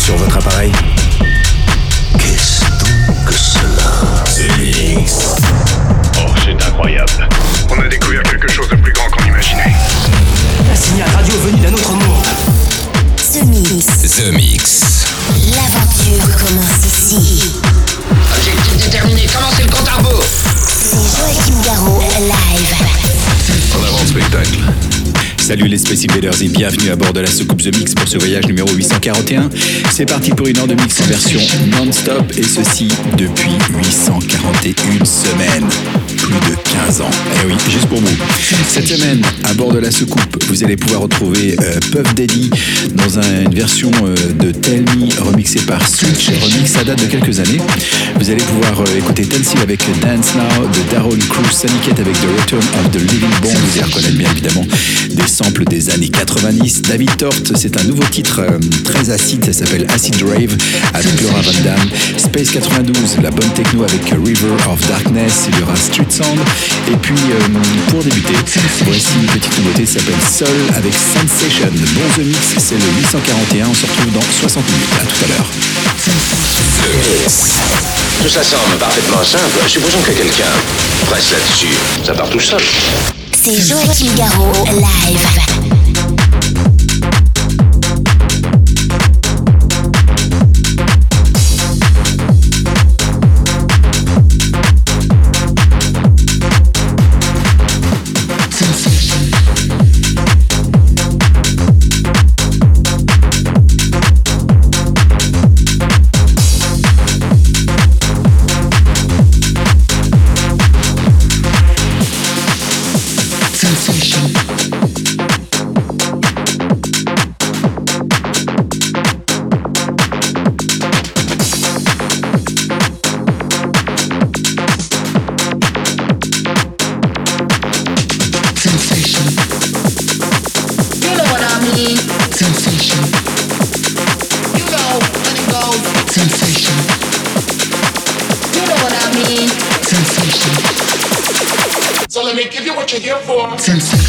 sur votre appareil. Qu'est-ce donc que cela Oh, c'est incroyable. On a découvert quelque chose de plus grand qu'on imaginait. Un signal radio venu d'un autre monde. The Mix. The Mix. L'aventure commence ici. Objectif déterminé, commencez le compte à rebours. C'est Joachim Garraud, Salut les Space Invaders et bienvenue à bord de la soucoupe The Mix pour ce voyage numéro 841. C'est parti pour une heure de mix en version non-stop et ceci depuis 841 semaines. De 15 ans. Eh oui, juste pour vous. Cette semaine, à bord de la soucoupe, vous allez pouvoir retrouver euh, Puff Daddy dans un- une version euh, de Tell Me remixée par Switch. Remix, ça date de quelques années. Vous allez pouvoir euh, écouter Tensil avec Dance Now de Daron Cruz, Saniket avec The Return of the Living Bond. Vous allez reconnaître bien évidemment des samples des années 90. David Tort, c'est un nouveau titre euh, très acide, ça s'appelle Acid Rave avec Laura Van Damme. Space 92, la bonne techno avec River of Darkness, il y aura Street Sound. Et puis euh, pour débuter, voici une petite nouveauté, ça s'appelle Soul avec Sensation. Bon The Mix, c'est le 841, on se retrouve dans 60 minutes. À tout à l'heure. Tout ça semble parfaitement simple. Supposons que quelqu'un presse là-dessus. Ça part tout seul. C'est Joachim Garraud, live. What you're here for.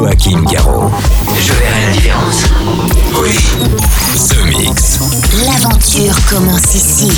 Joachim Garraud. Je verrai la différence. Oui. ce Mix. L'aventure commence ici.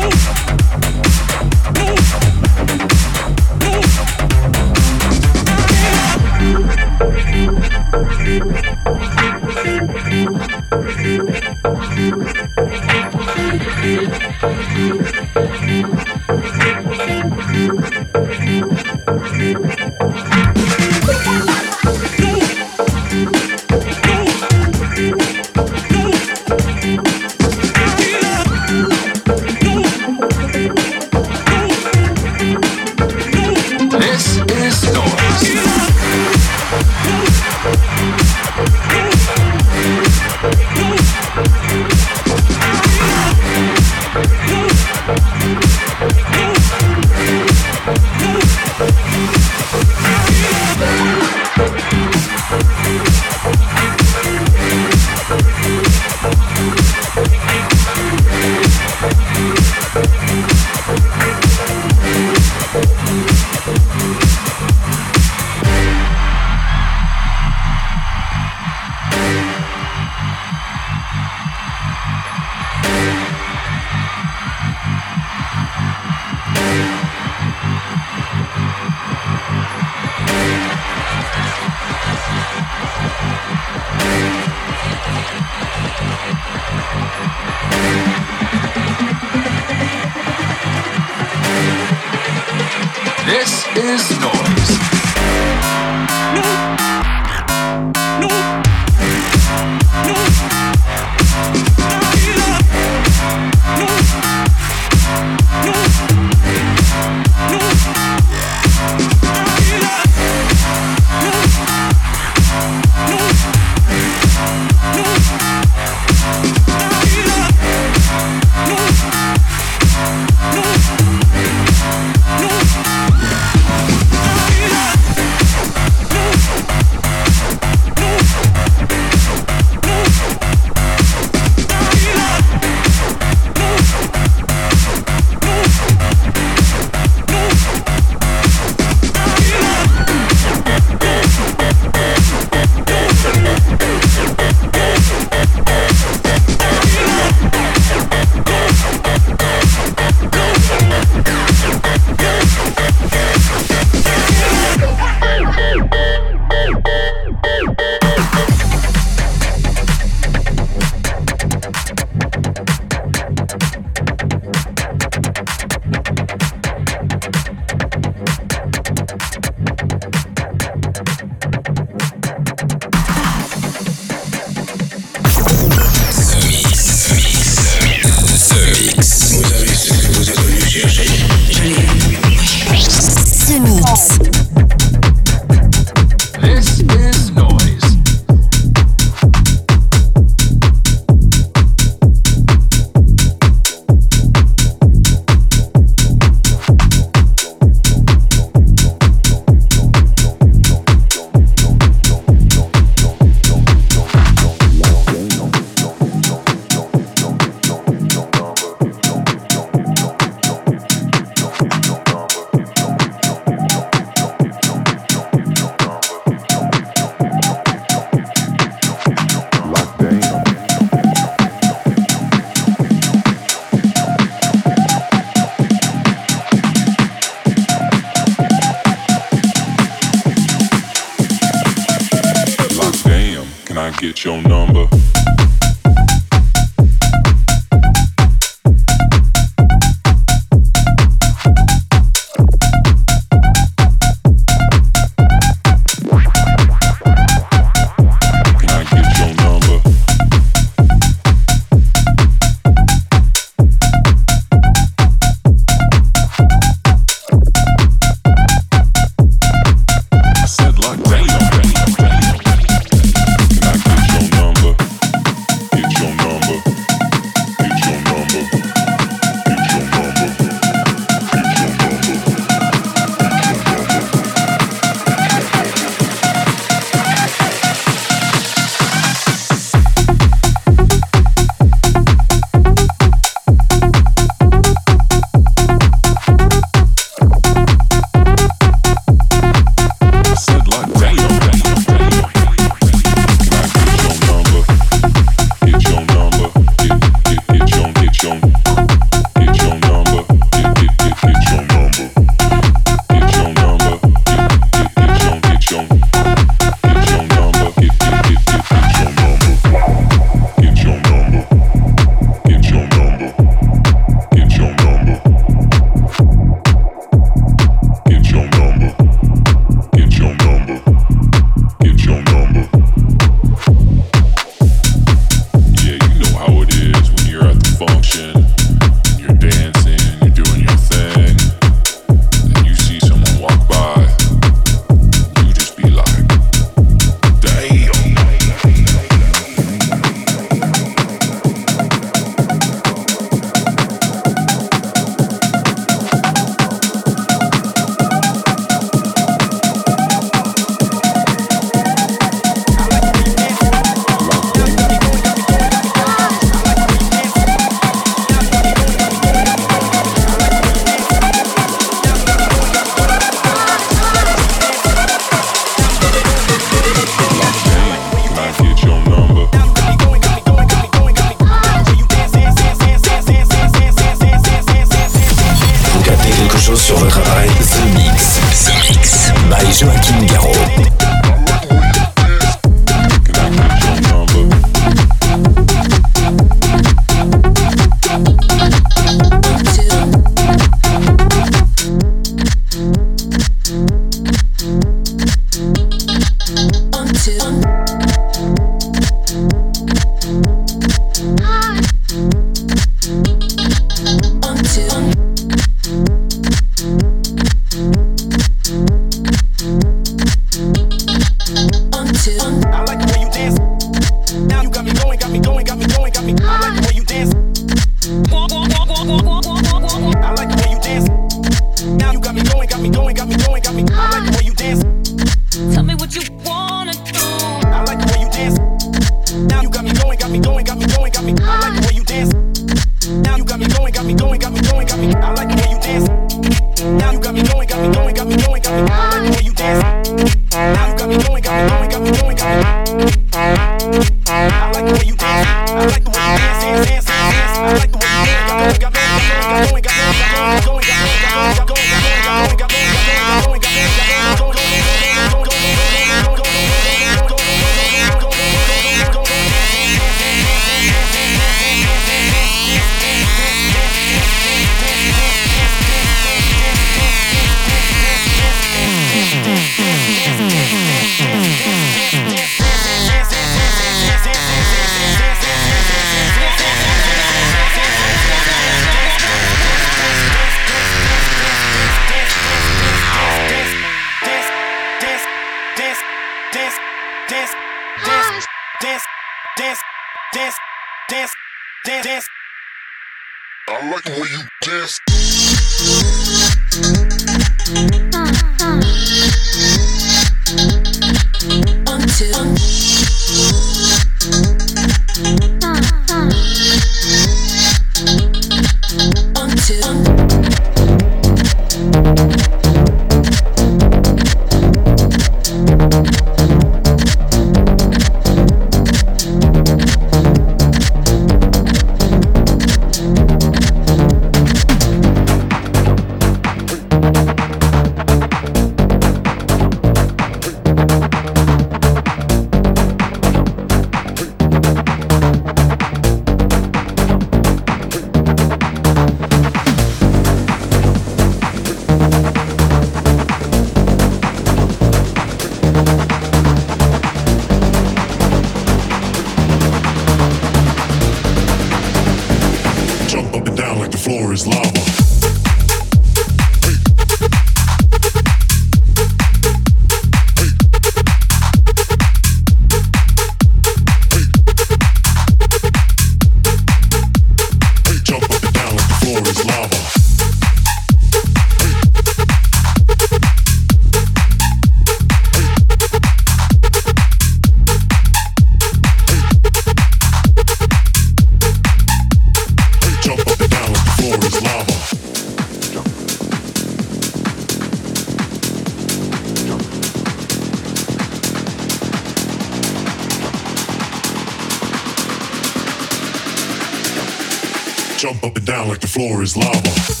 Floor is lava.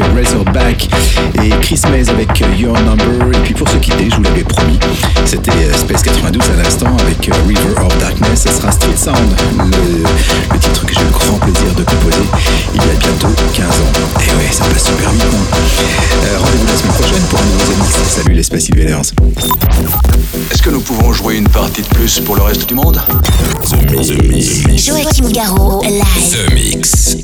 Avec Razorback et Chris Mays avec Your Number. Et puis pour se quitter, je vous l'avais promis, c'était euh, Space 92 à l'instant avec euh, River of Darkness. Ce sera Street Sound, le, le titre que j'ai le grand plaisir de composer il y a bientôt 15 ans. Et ouais, ça passe super vite. hein. Euh, Rendez-vous la semaine prochaine pour un nouveau mix. Salut les Space Invaders. Est-ce que nous pouvons jouer une partie de plus pour le reste du monde? The Mix. The Mix. Joachim Garraud, live. The Mix.